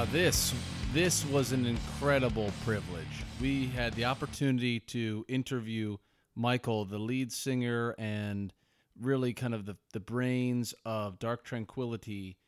Now this this was an incredible privilege. We had the opportunity to interview Mikael, the lead singer and really kind of the, the brains of Dark Tranquillity,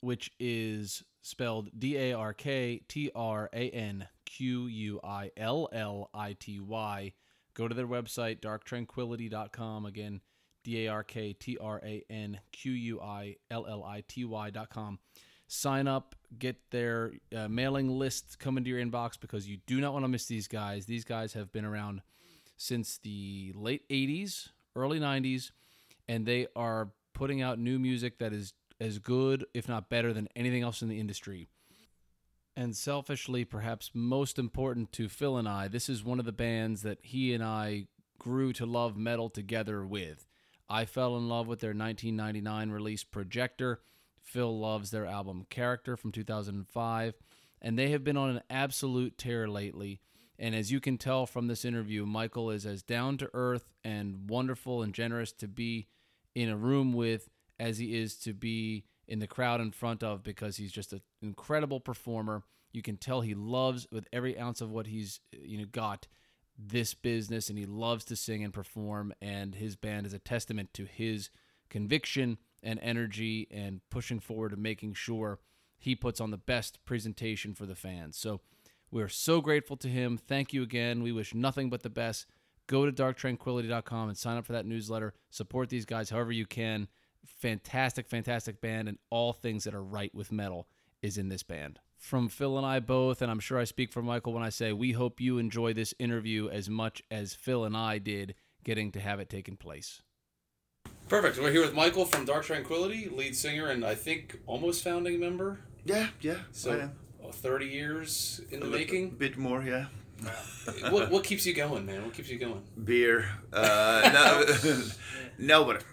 which is spelled D A R K T R A N Q U I L L I T Y. Go to their website, darktranquillity.com. Again, D A R K T R A N Q U I L L I T Y.com. Sign up, get their uh, mailing list coming to your inbox because you do not want to miss these guys. These guys have been around since the late 80s, early 90s, and they are putting out new music that is as good, if not better, than anything else in the industry. And selfishly, perhaps most important to Phil and I, this is one of the bands that he and I grew to love metal together with. I fell in love with their 1999 release Projector. Phil loves their album Character from 2005. And they have been on an absolute tear lately. And as you can tell from this interview, Mikael is as down to earth and wonderful and generous to be in a room with as he is to be in the crowd in front of because he's just an incredible performer. You can tell he loves with every ounce of what he's you know got this business and he loves to sing and perform and his band is a testament to his conviction and energy and pushing forward and making sure he puts on the best presentation for the fans. So we're so grateful to him. Thank you again. We wish nothing but the best. Go to darktranquillity.com and sign up for that newsletter. Support these guys however you can. Fantastic, fantastic band, and all things that are right with metal is in this band. From Phil and I both, and I'm sure I speak for Mikael when I say we hope you enjoy this interview as much as Phil and I did getting to have it taken place. Perfect. We're here with Mikael from Dark Tranquillity, lead singer, and I think almost founding member. Yeah, yeah. So, uh, 30 years in the a making. A bit more, yeah. what what keeps you going, man? What keeps you going? Beer. Uh, no, no, but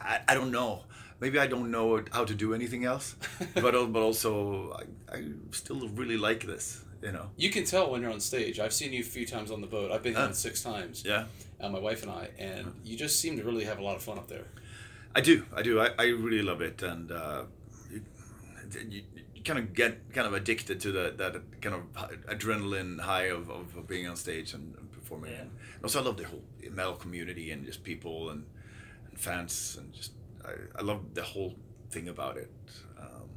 I, I don't know. Maybe I don't know how to do anything else, but but also I, I still really like this. You know. You can tell when you're on stage. I've seen you a few times on the boat. I've been Uh. on six times. Yeah. Uh, my wife and I, and you just seem to really have a lot of fun up there. I do, I do. I, I really love it, and uh, you, you, you kind of get kind of addicted to the, that kind of adrenaline high of, of, of being on stage and, and performing. And also, I love the whole metal community and just people and, and fans and just I, I love the whole thing about it. Um,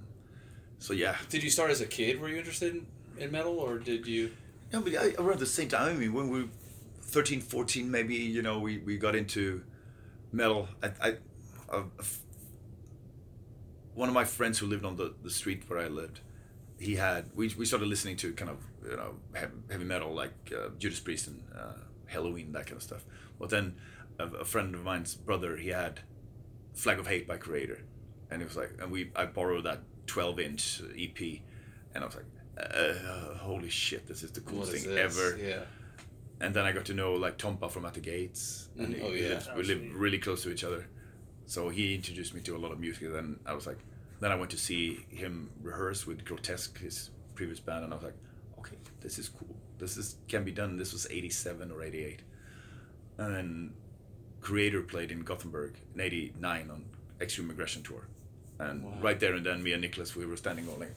so yeah, Did you start as a kid? Were you interested in, in metal, or did you? No, but I, around the same time, I mean, when we 13, 14, maybe, you know, we, we got into metal. I one of my friends who lived on the, the street where I lived, he had, we, we started listening to kind of, you know, heavy, metal like uh, Judas Priest and uh, Helloween, that kind of stuff. But then a, a friend of mine's brother, he had Flag of Hate by Kreator. And it was like, and we, I borrowed that 12 inch EP, and I was like, uh, holy shit, this is the coolest is thing this? ever. Yeah. And then I got to know like Tompa from At the Gates. And Mm, oh, we yeah. lived, we lived really close to each other. So he introduced me to a lot of music. And then I was like, then I went to see him rehearse with Grotesque, his previous band, and I was like, okay, this is cool. This is can be done. This was '87 or '88, and then Kreator played in Gothenburg in '89 on Extreme Aggression tour, and Wow. right there and then, me and Niklas, we were standing all like,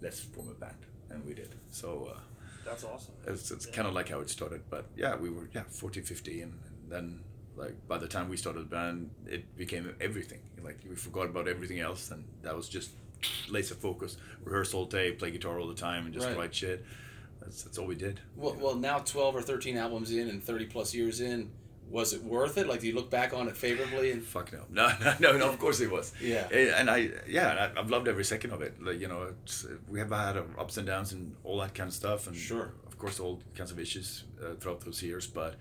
let's form a band, and we did. So. Uh, That's awesome. it's, it's kind of like how it started but yeah we were yeah 40 50 and, and then like by the time we started the band it became everything. Like we forgot about everything else and that was just laser focus rehearse all day play guitar all the time and just Right. write shit. That's, that's all we did. Well, well, now 12 or 13 albums in and 30 plus years in, was it worth it? Like, do you look back on it favorably? And fuck no no no no, no of course it was Yeah. And i yeah and I, i've loved every second of it like you know it's, we have had uh, ups and downs and all that kind of stuff and Sure. of course all kinds of issues uh, throughout those years but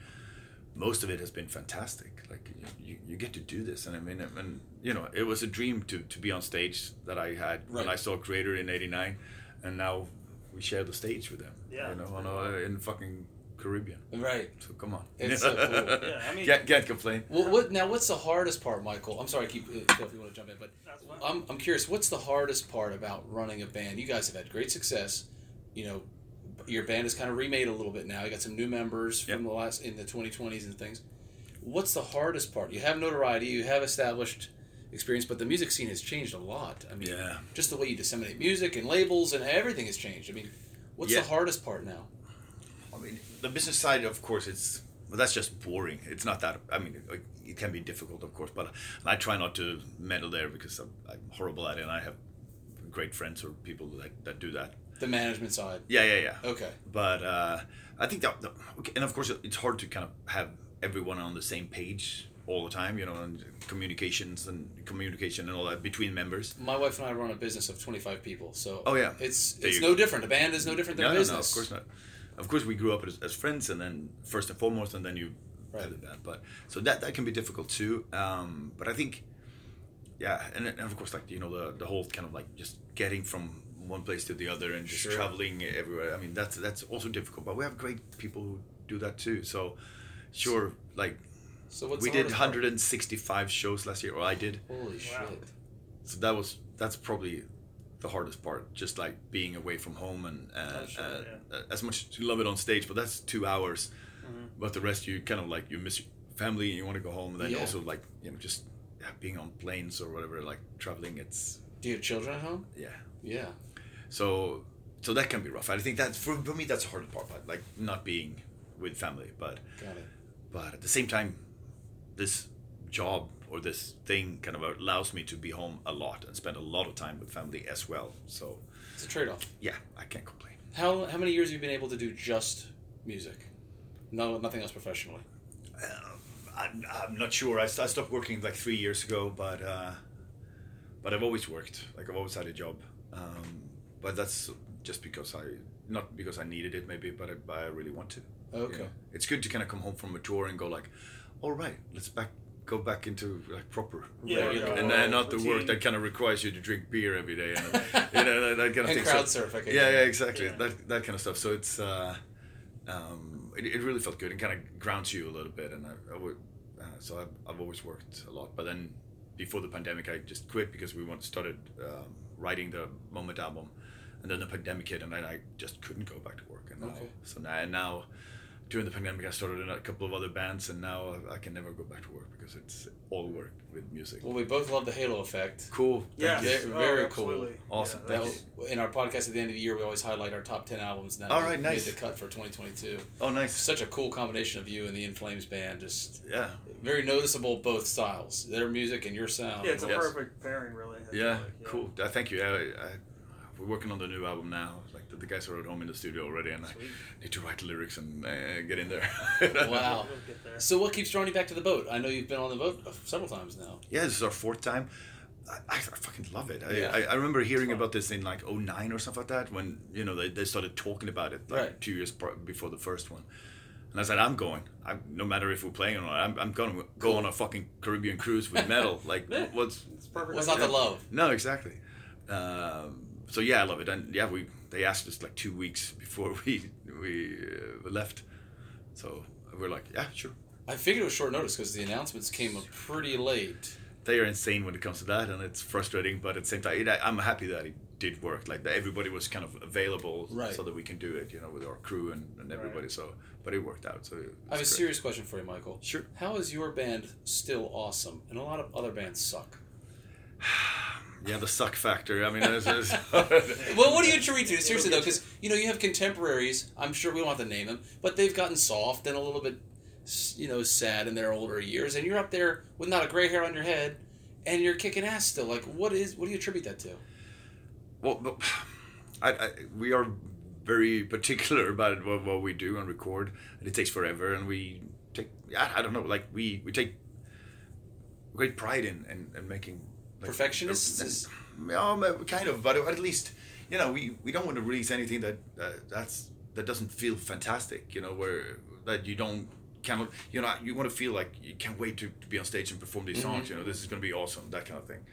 most of it has been fantastic like you, you, you get to do this and i mean and you know it was a dream to, to be on stage that i had when i saw kreator in 89 and now we share the stage with them Yeah. you know on, uh, in fucking caribbean right. so come on It's so cool. Yeah, I mean- can't, can't complain Well, what now? What's the hardest part, Mikael? I'm sorry, I keep uh, if you want to jump in, but I'm I'm curious. What's the hardest part about running a band? You guys have had great success. You know, your band is kind of remade a little bit now. You got some new members from Yep. the last in the 2020s and things. What's the hardest part? You have notoriety. You have established experience, but the music scene has changed a lot. I mean, Yeah. just the way you disseminate music and labels and everything has changed. I mean, what's Yeah. the hardest part now? I mean, the business side, of course, it's well, that's just boring. It's not that. I mean, it, it can be difficult, of course, but I try not to meddle there because I'm, I'm horrible at it, and I have great friends or people that, that do that. The management side. Yeah, yeah, yeah. Okay. But uh, I think that, okay, and of course, it's hard to kind of have everyone on the same page all the time, you know, and communications and communication and all that between members. My wife and I run a business of 25 people, so Oh, yeah. it's There it's no go. different. A band is no different than no, a no, business. no, of course not. Of course, we grew up as, as friends, and then first and foremost, and then you Right. added that. But so that that can be difficult too. Um, but I think, yeah, and, and of course, like you know, the the whole kind of like just getting from one place to the other and just Sure. traveling everywhere. I mean, that's that's also difficult. But we have great people who do that too. So, sure, like So what's we the did hardest part? 165 shows last year, or I did. Holy Wow. shit! So that was that's probably the hardest part, just like being away from home and uh, Oh, sure, uh, yeah. uh, as much as you love it on stage, but that's two hours. Mhm. But the rest you kind of like you miss your family and you want to go home, and then Yeah. also like you know just being on planes or whatever, like traveling. It's Do you have children at home? yeah. Yeah. So so that can be rough. I think that's for, for me that's the hardest part, like, like not being with family, but Got it. but at the same time, this job or this thing kind of allows me to be home a lot and spend a lot of time with family as well. So It's a trade-off. yeah, I can't complain. How how many years have you been able to do just music? No, nothing else professionally. Um, I'm, I'm not sure. I, I stopped working like three years ago, but uh, but I've always worked. Like I've always had a job. Um, but that's just because I not because I needed it maybe, but I, I really want to. you Okay. know? It's good to kind of come home from a tour and go like, all right, let's back go back into like proper Yeah, work, yeah. and not the work that kind of requires you to drink beer every day and you know that, that kind of And thing. crowd So- surf. I can yeah, yeah, exactly. That that kind of stuff. So it's uh, um, it, it really felt good and kind of grounds you a little bit. And I, I would, uh, so I've, I've always worked a lot. But then before the pandemic, I just quit because we went started um, writing the Moment album, and then the pandemic hit, and then I just couldn't go back to work. And now, Okay. so now and now. During the pandemic, I started in a couple of other bands, and now I can never go back to work because it's all work with music. Well, we both love the Halo effect. Cool. Yeah. Thank you. Very- Oh, cool. Awesome. Yeah, That Thank was, in our podcast at the end of the year, we always highlight our top ten albums. And that All made- right, nice. Made the cut for 2022. Oh, nice. Such a cool combination of you and the In Flames band. Just Yeah. very noticeable both styles, their music and your sound. Yeah, it's a Yes. perfect pairing, really. I feel Yeah, cool. Uh, thank you. I, I, we're working on the new album now. Like the, the guys are at home in the studio already, and Sweet. I need to write the lyrics and uh, get in there. Wow. We'll get there. So, what keeps drawing you back to the boat? I know you've been on the boat uh, several times now. Yeah, this is our fourth time. I, I, I fucking love it. I, Yeah. I, I remember hearing about this in like 09 or something like that when you know they, they started talking about it like Right. two years pr- before the first one. And I said, I'm going. I'm, no matter if we're playing or not, I'm, I'm going to go Cool. on a fucking Caribbean cruise with metal. like, Yeah. what's It's perfect. What's not the love? No, exactly. Um, so yeah, I love it, and yeah, we they asked us like two weeks before we we uh, left, so we're like, yeah, sure. I figured it was short notice because the announcements came up pretty late. They are insane when it comes to that, and it's frustrating, but at the same time, it, I'm happy that it did work. Like that everybody was kind of available, Right. so that we can do it, you know, with our crew and, and everybody. So, but it worked out. So I have a great. serious question for you, Mikael. Sure. How is your band still awesome, and a lot of other bands suck? Yeah, the suck factor. I mean, it's, it's Well, what do you attribute to? Seriously though, because you know you have contemporaries. I'm sure we don't have to name them, but they've gotten soft and a little bit, you know, sad in their older years, and you're up there with not a gray hair on your head, and you're kicking ass still. Like, what is? What do you attribute that to? Well, I, I, we are very particular about what, what we do and record, and it takes forever. And we take, I, I don't know, like we we take great pride in in, in making Perfectionists is- um, kind of, but at least you know we, we don't want to release anything that uh, that's that doesn't feel fantastic. You know, where that you don't kind of you know you want to feel like you can't wait to, to be on stage and perform these songs. You know, this is going to be awesome, that kind of thing.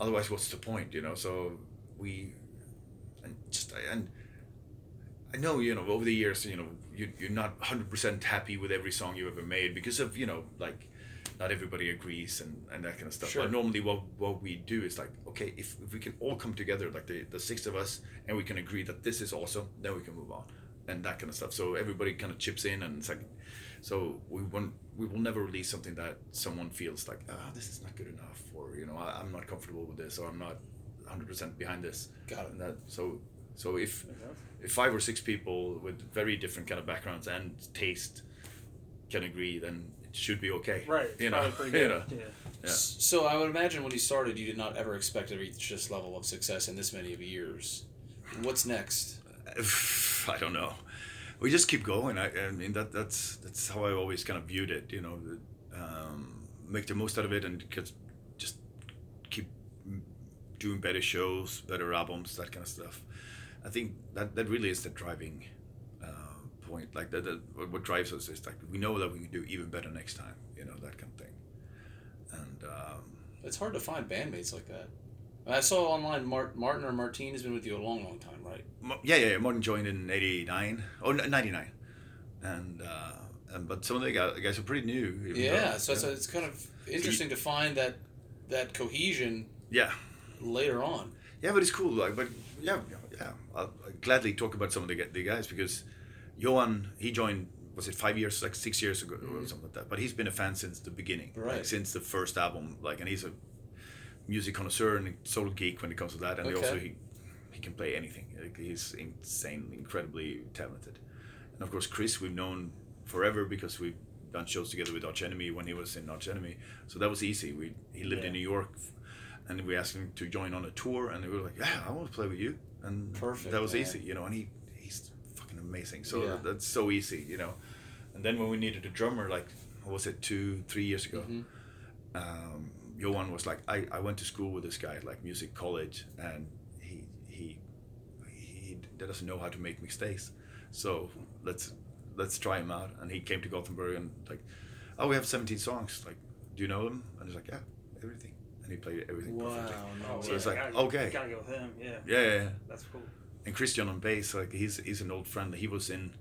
Otherwise, what's the point? You know, so we and just and I know you know over the years you know you you're not hundred percent happy with every song you've ever made because of you know like not everybody agrees and, and that kind of stuff. Sure. But normally what what we do is like okay if, if we can all come together like the the six of us and we can agree that this is awesome then we can move on and that kind of stuff. So everybody kind of chips in and it's like So we won't we will never release something that someone feels like ah this is not good enough or you know I, I'm not comfortable with this or I'm not 100% behind this. Got it. That so so if if five or six people with very different kind of backgrounds and taste can agree, then should be okay. Right. You know. probably pretty You know. Yeah. Yeah. So I would imagine when you started, you did not ever expect to reach this level of success in this many of years. What's next? I don't know. We just keep going. I, I mean that that's that's how I always kind of viewed it. You know, um, make the most out of it and just just keep doing better shows, better albums, that kind of stuff. I think that that really is the driving point. Like that, that what drives us is like we know that we can do even better next time. You know that kind of thing. And um, It's hard to find bandmates like that. I saw online Mart- Martin or Martine has been with you a long, long time, right? Yeah, yeah, yeah. Martin joined in '89 or '99, and uh, and but some of the guys, are pretty new. Yeah, though- so it's, it's kind of interesting to find that that cohesion yeah, later on. yeah, but it's cool. Like, but yeah, yeah, I'll, I'll gladly talk about some of the the guys because Johan he joined was it five years like six years ago or mm-hmm. something like that. But he's been a fan since the beginning, like Right. since the first album. Like, and he's a music connoisseur and a total geek when it comes to that. And he also he he can play anything. Like, he's insane, incredibly talented. And of course, Chris we've known forever because we've done shows together with Arch Enemy when he was in Arch Enemy. So that was easy. We he lived in New York, and we asked him to join on a tour, and we were like, "Yeah, I want to play with you." And Perfect, That was man. easy, you know. And he fucking amazing. So Yeah. that's so easy, you know. And then when we needed a drummer, like what was it, two, three years ago, Mhm. um, Johan was like, I, I went to school with this guy at like music college, and he he he doesn't know how to make mistakes, so let's let's try him out. And he came to Gothenburg and like, oh, we have 17 songs. Like, do you know them? And he's like, yeah, everything. And he played everything Wow, perfectly. no So way. it's like, gotta, okay. Gotta go with him. Yeah. Yeah, yeah, yeah. That's cool. And Christian on bass, like he's he's an old friend. He was in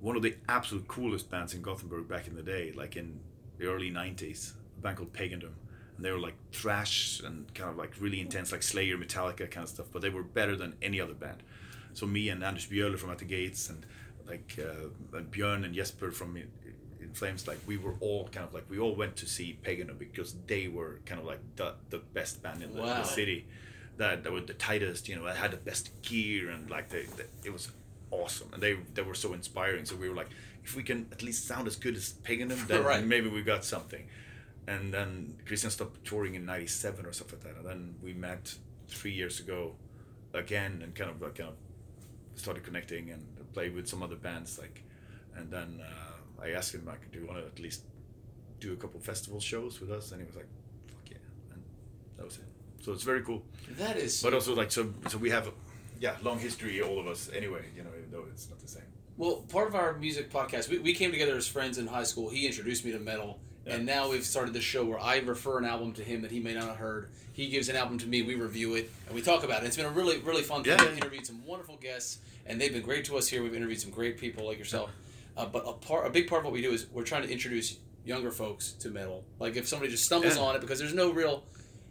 one of the absolute coolest bands in Gothenburg back in the day, like in the early '90s, a band called Pagandom, and they were like thrash and kind of like really intense, like Slayer, Metallica kind of stuff. But they were better than any other band. So me and Anders Björler from At the Gates and like uh, and Björn and Jesper from In, In Flames, like we were all kind of like we all went to see Pagandom because they were kind of like the the best band in the, Wow. the city that, that were the tightest, you know, that had the best gear and like they, they, it was awesome and they they were so inspiring. So we were like, if we can at least sound as good as Pagandom, then Right. maybe we got something. And then Christian stopped touring in '97 or something like that, and then we met three years ago again and kind of like kind of started connecting and played with some other bands like, and then uh, I asked him like, do you want to at least do a couple festival shows with us? And he was like, fuck yeah, and that was it. So it's very cool. That is. But also like so so we have yeah, long history all of us anyway, you know, even though it's not the same. Well, part of our music podcast, we, we came together as friends in high school. He introduced me to metal, and now we've started this show where I refer an album to him that he may not have heard. He gives an album to me, we review it, and we talk about it. It's been a really, really fun thing. Yeah. We've interviewed some wonderful guests, and they've been great to us here. We've interviewed some great people like yourself. Uh, but a part, a big part of what we do is we're trying to introduce younger folks to metal. Like if somebody just stumbles Yeah. on it, because there's no real.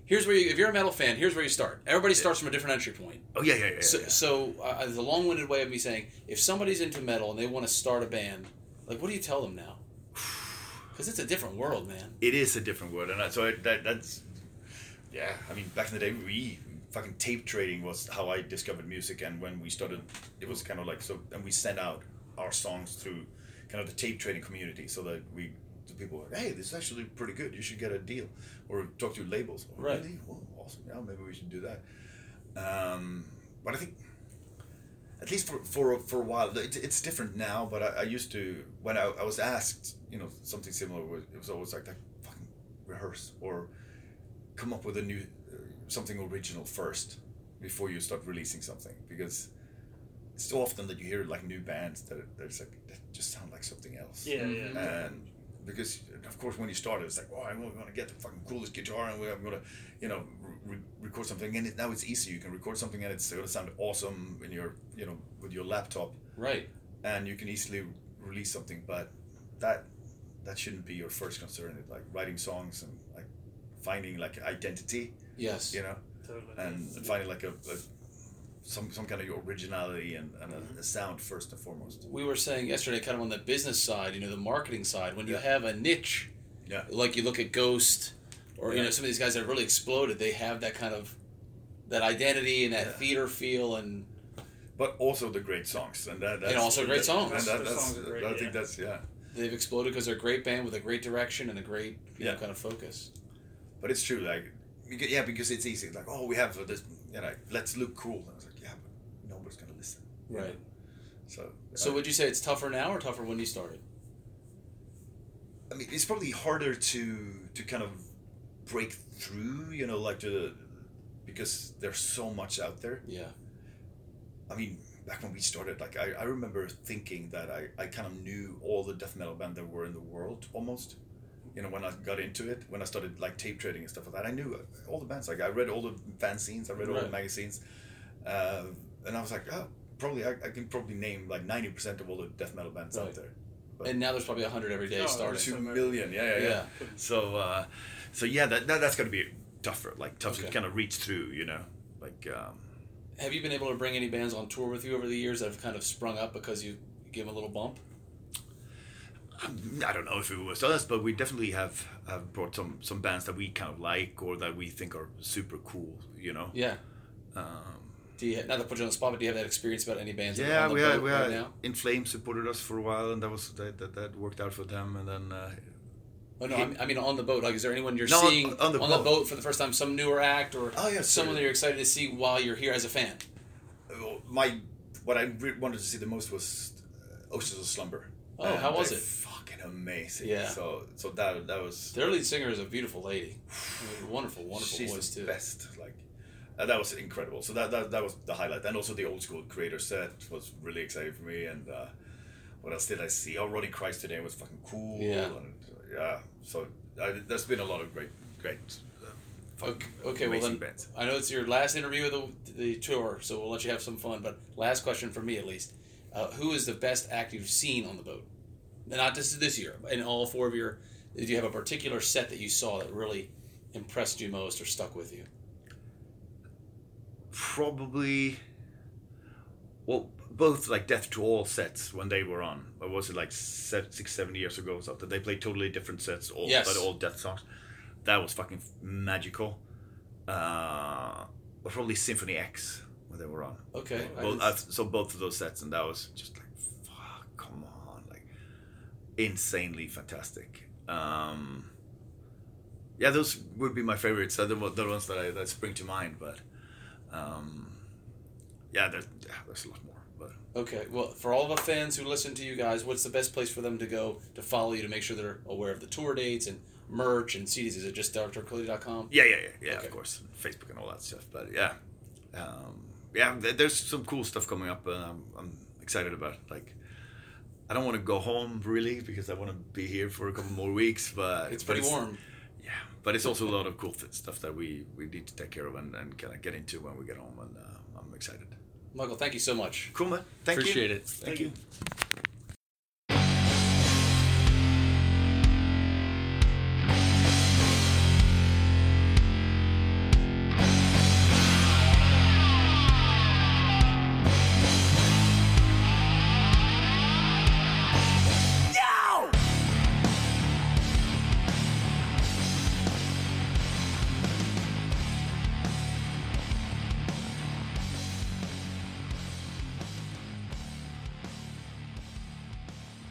Here's where you, if you're a metal fan, here's where you start. Everybody starts from a different entry point. Oh yeah, yeah, yeah. So, yeah. so uh, the long-winded way of me saying, if somebody's into metal and they want to start a band, like, what do you tell them now? Because it's a different world, man. it is a different world, and I, so it, that that's yeah. I mean, back in the day, we fucking tape trading was how I discovered music, and when we started, it was kind of like so, and we sent out our songs through kind of the tape trading community, so that we people were, hey, this is actually pretty good. You should get a deal, or talk to labels. Oh, Right. Really? Well, awesome. Yeah, maybe we should do that. Um, but I think at least for for for a while it, it's different now but I, I used to when I, I was asked you know something similar was- it was always like that fucking rehearse or come up with a new uh, something original first before you start releasing something because it's so often that you hear like new bands that there's like that just sound like something else Yeah, yeah. and because of course when you started it's like oh I'm going to get the fucking coolest guitar and I'm going to you know re- record something and it, now it's easy you can record something and it's going to sound awesome in your you know with your laptop Right. and you can easily release something but that that shouldn't be your first concern it's like writing songs and like finding like identity Yes. you know Totally. and finding like a, a some some kind of originality and, and a, mm-hmm. a sound first and foremost. We were saying yesterday, kind of on the business side, you know, the marketing side, when you Yeah. have a niche, Yeah. like you look at Ghost, or you know, some of these guys that have really exploded, they have that kind of that identity and that Yeah. theater feel, and But also the great songs and that that's, also great that- songs. And that, that's, songs are great, I yeah. think that's yeah. they've exploded because they're a great band with a great direction and a great you know, Yeah. kind of focus. But it's true, like yeah, because it's easy. Like oh, we have this, you know, let's look cool. And I was like, yeah, but nobody's gonna listen. you know? Right. So So uh, would you say it's tougher now or tougher when you started? I mean, it's probably harder to to kind of break through, you know, like the because there's so much out there. Yeah. I mean, back when we started, like I, I remember thinking that I, I kind of knew all the death metal band there were in the world almost. You know, when I got into it, when I started like tape trading and stuff like that, I knew all the bands. Like I read all the fanzines, I read all the magazines, uh, and I was like, oh, probably I, I can probably name like ninety percent of all the death metal bands Right. out there. But- And now there's probably hundred every day Oh, starting. Two So many. million, yeah, yeah, yeah. Yeah. So, uh, so yeah, that, that that's gonna be tougher, like tough Okay. to kind of reach through, you know, like. Um, Have you been able to bring any bands on tour with you over the years that have kind of sprung up because you give them a little bump? I don't know if it was us, but we definitely have, have brought some some bands that we kind of like or that we think are super cool. You know. Yeah. Um, Do you not to put you on the spot, but do you have that experience about any bands? that are yeah, we had we right had now? In Flames supported us for a while, and that was that that, that worked out for them. And then uh, Oh no, I mean, I mean on the boat. Like, is there anyone you're No, on- seeing on the boat. for the first time? Some newer act or Oh, yes, someone sir. that you're excited to see while you're here as a fan? well, my what I re- wanted to see the most was uh, Oceans of Slumber. Oh, how was it? Fucking amazing. Yeah. So so that that was Their lead singer is a beautiful lady, I mean, wonderful, wonderful She's voice the too. best. Like uh, that was incredible. So that, that that was the highlight, and also the old school kreator set was really exciting for me. And uh, what else did I see? Oh, Rotting Christ today was fucking cool. Yeah. And, uh, yeah. So I, there's been a lot of great, great. Uh, Okay, okay well then, bands. I know it's your last interview of the, the tour, so we'll let you have some fun. But last question for me, at least, uh, who is the best act you've seen on the boat? Not just this year, in all four of your. Did you have a particular set that you saw that really impressed you most or stuck with you? Probably. Well, both like Death to All sets when they were on. Or was it like six, seven years ago or something? They played totally different sets, all Yes. but all death songs. That was fucking magical. Uh, probably Symphony X when they were on. Okay, Both, didn't- uh, so both of those sets, and that was just like, fuck, come on, like, insanely fantastic. Um, yeah, those would be my favorites. They're the, the ones that I, that spring to mind, but um, yeah, there's, yeah, there's a lot more. But Okay, well, for all of the fans who listen to you guys, what's the best place for them to go to follow you to make sure they're aware of the tour dates and merch and CDs? Is it just drcody.com? yeah, yeah, yeah, yeah, Okay. of course, Facebook and all that stuff. But yeah, um, yeah, there's some cool stuff coming up, and I'm, I'm excited about. It. Like, I don't want to go home really because I want to be here for a couple more weeks, but It's but pretty warm. Yeah, but it's also a lot of cool th- stuff that we, we need to take care of and, and kind of get into when we get home, and uh, I'm excited. Mikael, thank you so much. Cool, man. Thank Appreciate you. it. Thank you.